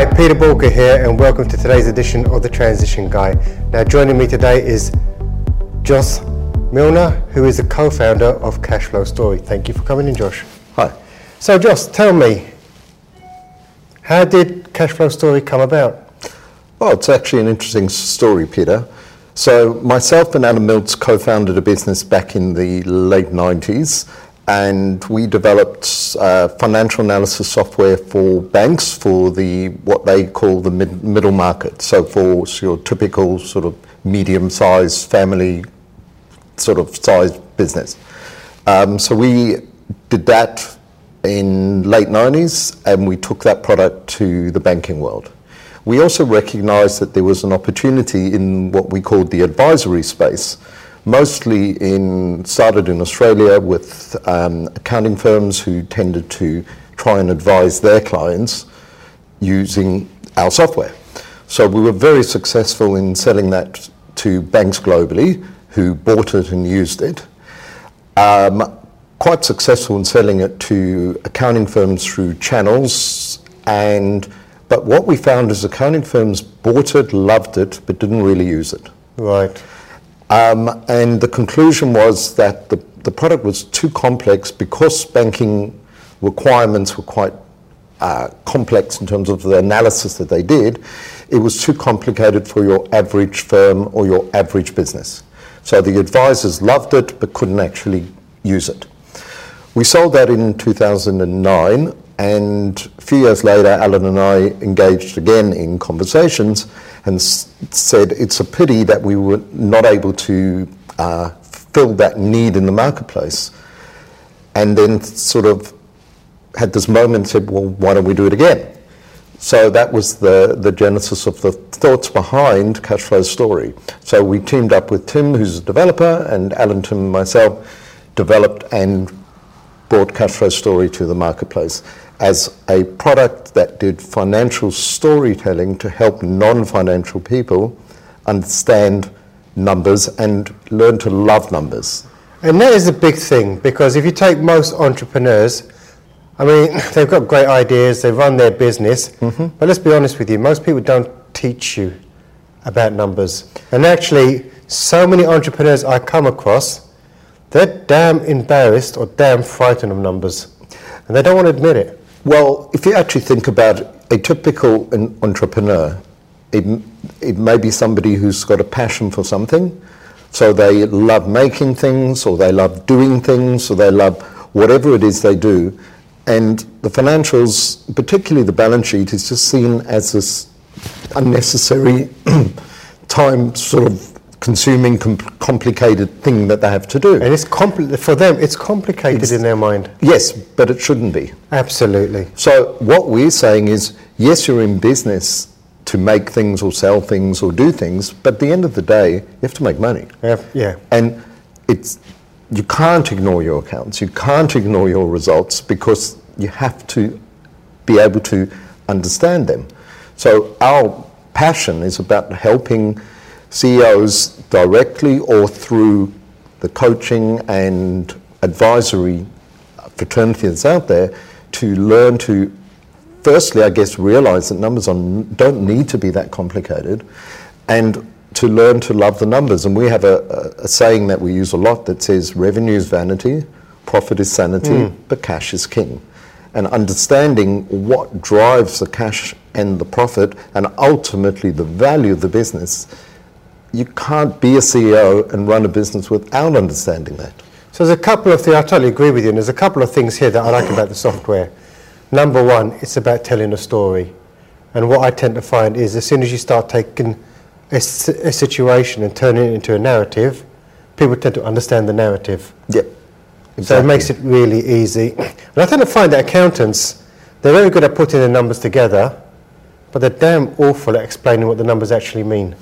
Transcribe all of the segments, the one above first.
Hi, Peter Walker here, and welcome to today's edition of The Transition Guy. Now, joining me today is Joss Milner, who is the co founder of Cashflow Story. Thank you for coming in, Josh. Hi. So, Joss, tell me, how did Cashflow Story come about? Well, it's actually an interesting story, Peter. So, myself and Alan Miltz co founded a business back in the late 90s, and we developed uh, financial analysis software for banks for the what they call the mid- middle market. So, for your typical sort of medium sized family sort of sized business. Um, so, we did that in late 90s and we took that product to the banking world. We also recognized that there was an opportunity in what we called the advisory space, mostly in started in Australia with um, accounting firms who tended to try and advise their clients using our software. So we were very successful in selling that to banks globally who bought it and used it. Um, quite successful in selling it to accounting firms through channels and but what we found is accounting firms bought it, loved it, but didn't really use it. Right. Um, and the conclusion was that the, the product was too complex because banking requirements were quite uh, complex in terms of the analysis that they did. It was too complicated for your average firm or your average business. So the advisors loved it but couldn't actually use it. We sold that in 2009 and a few years later, Alan and I engaged again in conversations and s- said it's a pity that we were not able to uh, fill that need in the marketplace. And then sort of had this moment and said, well, why don't we do it again? So that was the, the genesis of the thoughts behind Cashflow Story. So we teamed up with Tim, who's a developer, and Alan, Tim, and myself developed and brought Cashflow Story to the marketplace as a product that did financial storytelling to help non financial people understand numbers and learn to love numbers. And that is a big thing because if you take most entrepreneurs, I mean, they've got great ideas, they run their business, mm-hmm. but let's be honest with you, most people don't teach you about numbers. And actually, so many entrepreneurs I come across, they're damn embarrassed or damn frightened of numbers, and they don't want to admit it. Well, if you actually think about a typical entrepreneur, it, it may be somebody who's got a passion for something. So they love making things, or they love doing things, or they love whatever it is they do. And the financials, particularly the balance sheet, is just seen as this unnecessary time sort of consuming com- complicated thing that they have to do. And it's compli- for them, it's complicated It's- in their mind. Yes, but it shouldn't be. Absolutely. So what we're saying is, yes, you're in business to make things or sell things or do things, but at the end of the day, you have to make money. Yeah. yeah. And it's you can't ignore your accounts, you can't ignore your results because you have to be able to understand them. So our passion is about helping CEOs directly or through the coaching and advisory fraternity that's out there to learn to firstly, I guess, realize that numbers don't need to be that complicated and to learn to love the numbers. And we have a, a, a saying that we use a lot that says revenue is vanity, profit is sanity, hmm. but cash is king. And understanding what drives the cash and the profit and ultimately the value of the business, you can't be a CEO and run a business without understanding that. So there's a couple of things, I totally agree with you, and there's a couple of things here that I like about the software. Number one, it's about telling a story. And what I tend to find is as soon as you start taking a situation and turning it into a narrative, people tend to understand the narrative. Yep. So it makes it really easy. And I tend to find that accountants, they're very good at putting the numbers together, but they're damn awful at explaining what the numbers actually mean.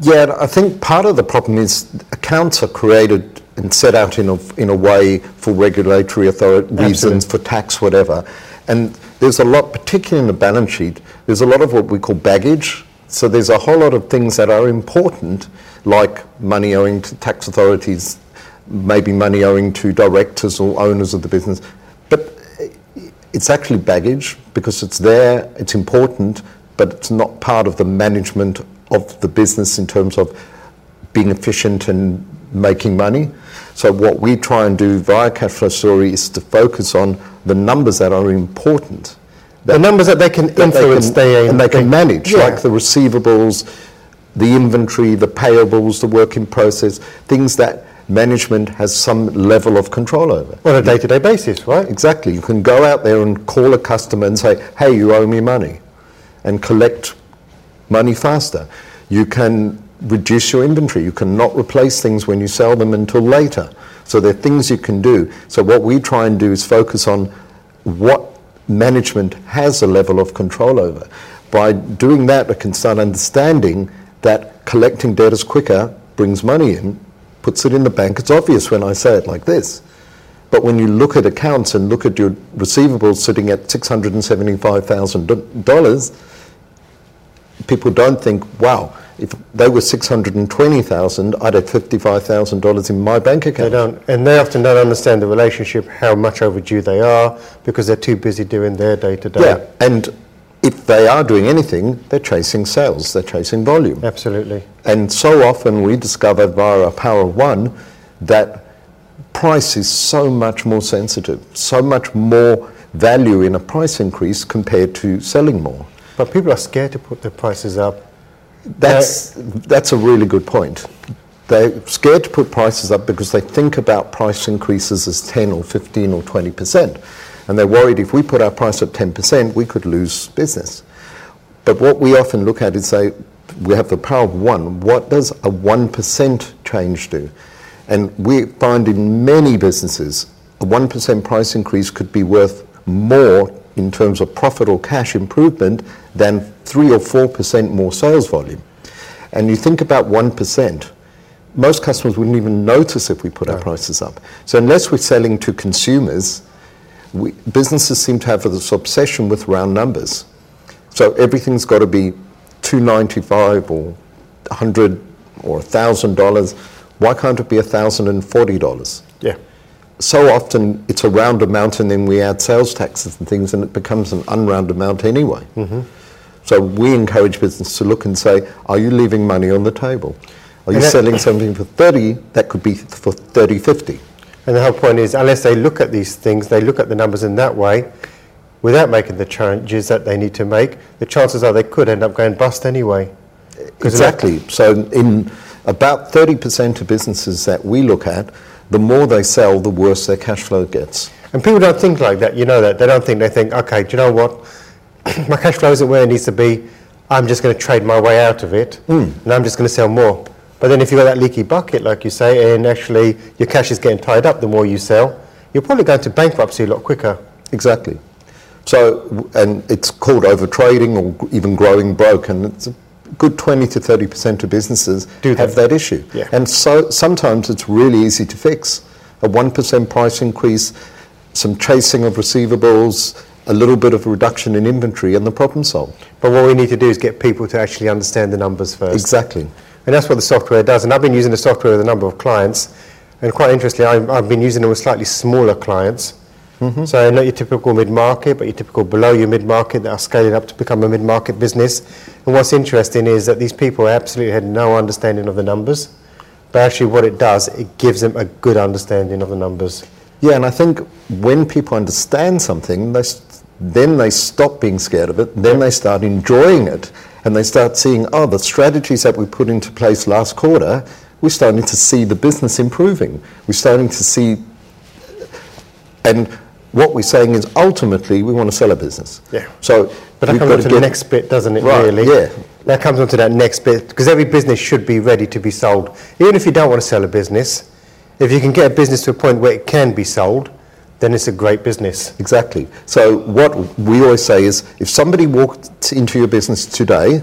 Yeah, I think part of the problem is accounts are created and set out in a, in a way for regulatory authority reasons, for tax, whatever. And there's a lot, particularly in the balance sheet, there's a lot of what we call baggage. So there's a whole lot of things that are important, like money owing to tax authorities, maybe money owing to directors or owners of the business. But it's actually baggage because it's there, it's important, but it's not part of the management of the business in terms of being efficient and making money. So what we try and do via cash flow story is to focus on the numbers that are important. The numbers that they can that influence, they they, can, and they can manage, Yeah. like the receivables, the inventory, the payables, the work in process, things that management has some level of control over. on a day-to-day basis, right? Exactly. You can go out there and call a customer and say, hey, you owe me money, and collect money faster. You can reduce your inventory. You cannot replace things when you sell them until later. So there are things you can do. So what we try and do is focus on what management has a level of control over. By doing that, we can start understanding that collecting debtors quicker brings money in, puts it in the bank. It's obvious when I say it like this. But when you look at accounts and look at your receivables sitting at $675,000, people don't think, wow, if they were 620,000, I'd have $55,000 in my bank account. They don't, and they often don't understand the relationship, how much overdue they are, because they're too busy doing their day-to-day. Yeah, and if they are doing anything, they're chasing sales, they're chasing volume. Absolutely. And so often we discover via our Power of One that price is so much more sensitive, so much more value in a price increase compared to selling more. But people are scared to put their prices up. That's, that's a really good point. They're scared to put prices up because they think about price increases as 10 or 15 or 20%. And they're worried if we put our price up 10%, we could lose business. But what we often look at is say, we have the power of one. What does a 1% change do? And we find in many businesses, a 1% price increase could be worth more in terms of profit or cash improvement than 3 or 4% more sales volume. And you think about 1%, most customers wouldn't even notice if we put our prices up. So unless we're selling to consumers, we, businesses seem to have this obsession with round numbers. So everything's got to be 295 or 100 or $1,000. Why can't it be $1,040? Yeah. So often it's a round amount and then we add sales taxes and things and it becomes an unround amount anyway. Mm-hmm. So we encourage business to look and say, are you leaving money on the table? Are you that- selling something for 30 that could be for 30, 50? And the whole point is, unless they look at these things, they look at the numbers in that way, without making the changes that they need to make, the chances are they could end up going bust anyway. Exactly. So in about 30% of businesses that we look at, the more they sell, the worse their cash flow gets. And people don't think like that, you know that. They don't think, they think, okay, do you know what? my cash flow isn't where it needs to be. I'm just going to trade my way out of it, hmm. and I'm just going to sell more. But then if you've got that leaky bucket, like you say, and actually your cash is getting tied up the more you sell, you're probably going to bankruptcy a lot quicker. Exactly. So, and it's called overtrading or even growing broke, and it's a good 20 to 30% of businesses Do have that. that issue. Yeah. And so sometimes it's really easy to fix. A 1% price increase, some chasing of receivables, a little bit of reduction in inventory, and the problem solved. But what we need to do is get people to actually understand the numbers first. Exactly. And that's what the software does. And I've been using the software with a number of clients. And quite interestingly, I've, I've been using it with slightly smaller clients. Mm-hmm. So not your typical mid-market, but your typical below your mid-market that are scaling up to become a mid-market business. And what's interesting is that these people absolutely had no understanding of the numbers. But actually what it does, it gives them a good understanding of the numbers. Yeah, and I think when people understand something, they, then they stop being scared of it, then they start enjoying it, and they start seeing, oh, the strategies that we put into place last quarter, we're starting to see the business improving. We're starting to see, and what we're saying is ultimately we want to sell a business. Yeah. So, But that comes on to the next bit, doesn't it, Right, really? yeah. That comes on to that next bit, because every business should be ready to be sold. Even if you don't want to sell a business, if you can get a business to a point where it can be sold, then it's a great business. Exactly. So what we always say is, if somebody walked into your business today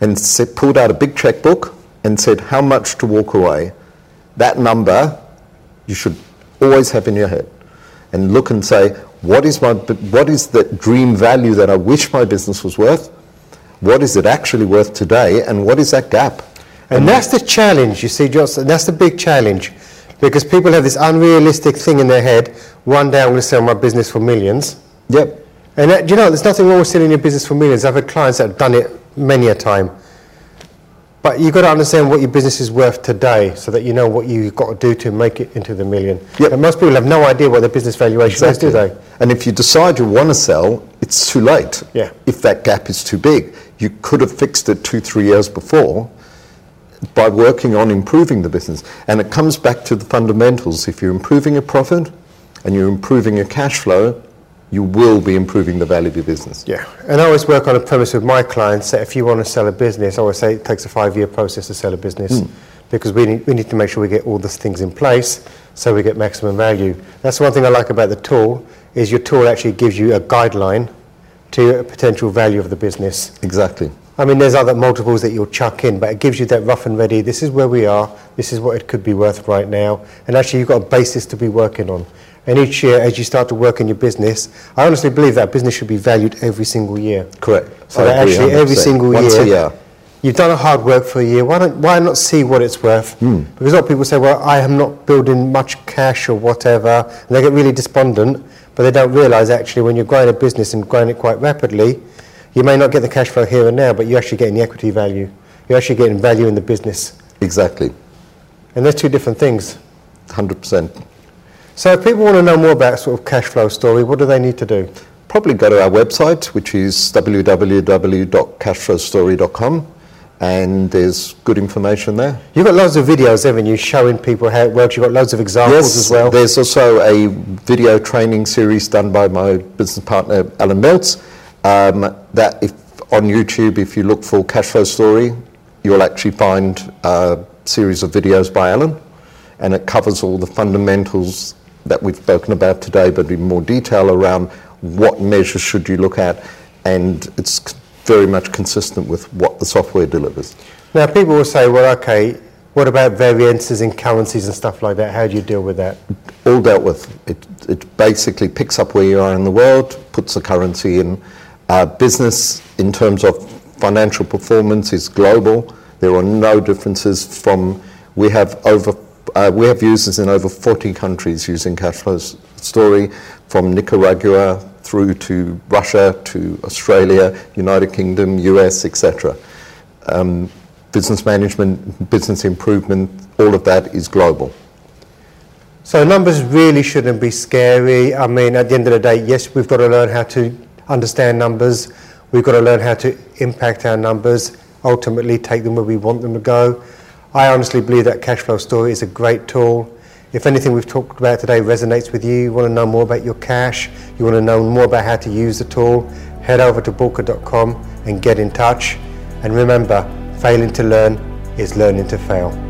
and said, pulled out a big checkbook and said how much to walk away, that number you should always have in your head, and look and say, what is my, what is the dream value that I wish my business was worth? What is it actually worth today, and what is that gap? And that's the challenge, you see, Johnson. That's the big challenge. Because people have this unrealistic thing in their head one day I'm going to sell my business for millions. Yep. And that, you know, there's nothing wrong with selling your business for millions. I've had clients that have done it many a time. But you've got to understand what your business is worth today so that you know what you've got to do to make it into the million. Yep. And most people have no idea what their business valuation is, do they? And if you decide you want to sell, it's too late. Yeah. If that gap is too big, you could have fixed it two, three years before by working on improving the business. And it comes back to the fundamentals. If you're improving your profit and you're improving your cash flow, you will be improving the value of your business. Yeah, and I always work on a premise with my clients that if you want to sell a business, I always say it takes a five-year process to sell a business hmm. because we need, we need to make sure we get all the things in place so we get maximum value. That's one thing I like about the tool is your tool actually gives you a guideline to a potential value of the business. Exactly. I mean, there's other multiples that you'll chuck in, but it gives you that rough and ready. This is where we are. This is what it could be worth right now. And actually, you've got a basis to be working on. And each year, as you start to work in your business, I honestly believe that business should be valued every single year. Correct. So I that agree actually every 100%. single Once year, a year. you've done a hard work for a year. Why don't why not see what it's worth? Hmm. Because a lot of people say, "Well, I am not building much cash or whatever," and they get really despondent. But they don't realise actually when you're growing a business and growing it quite rapidly, you may not get the cash flow here and now, but you're actually getting the equity value. You're actually getting value in the business, Exactly. and there's two different things. 100%. So if people want to know more about sort of cash flow story, what do they need to do? Probably go to our website, which is www.cashflowstory.com, and there's good information there. You've got loads of videos, haven't you, showing people how it works. You've got loads of examples as well. There's also a video training series done by my business partner Alan Miltz. Um, that if on YouTube, if you look for cash flow story, you'll actually find a series of videos by Alan, and it covers all the fundamentals that we've spoken about today, but in more detail around what measures should you look at, and it's very much consistent with what the software delivers. Now, people will say, well, okay, what about variances in currencies and stuff like that? How do you deal with that? all dealt with. It, it basically picks up where you are in the world, puts the currency in. Uh, business, in terms of financial performance, is global. There are no differences from. We have over. Uh, we have users in over 40 countries using Cashflow Story, from Nicaragua through to Russia to Australia, United Kingdom, US, etc. Um, business management, business improvement, all of that is global. So numbers really shouldn't be scary. I mean, at the end of the day, yes, we've got to learn how to understand numbers. We've got to learn how to impact our numbers, ultimately take them where we want them to go. I honestly believe that cash flow story is a great tool. If anything we've talked about today resonates with you, you want to know more about your cash, you want to know more about how to use the tool, head over to bulka.com and get in touch. And remember, failing to learn is learning to fail.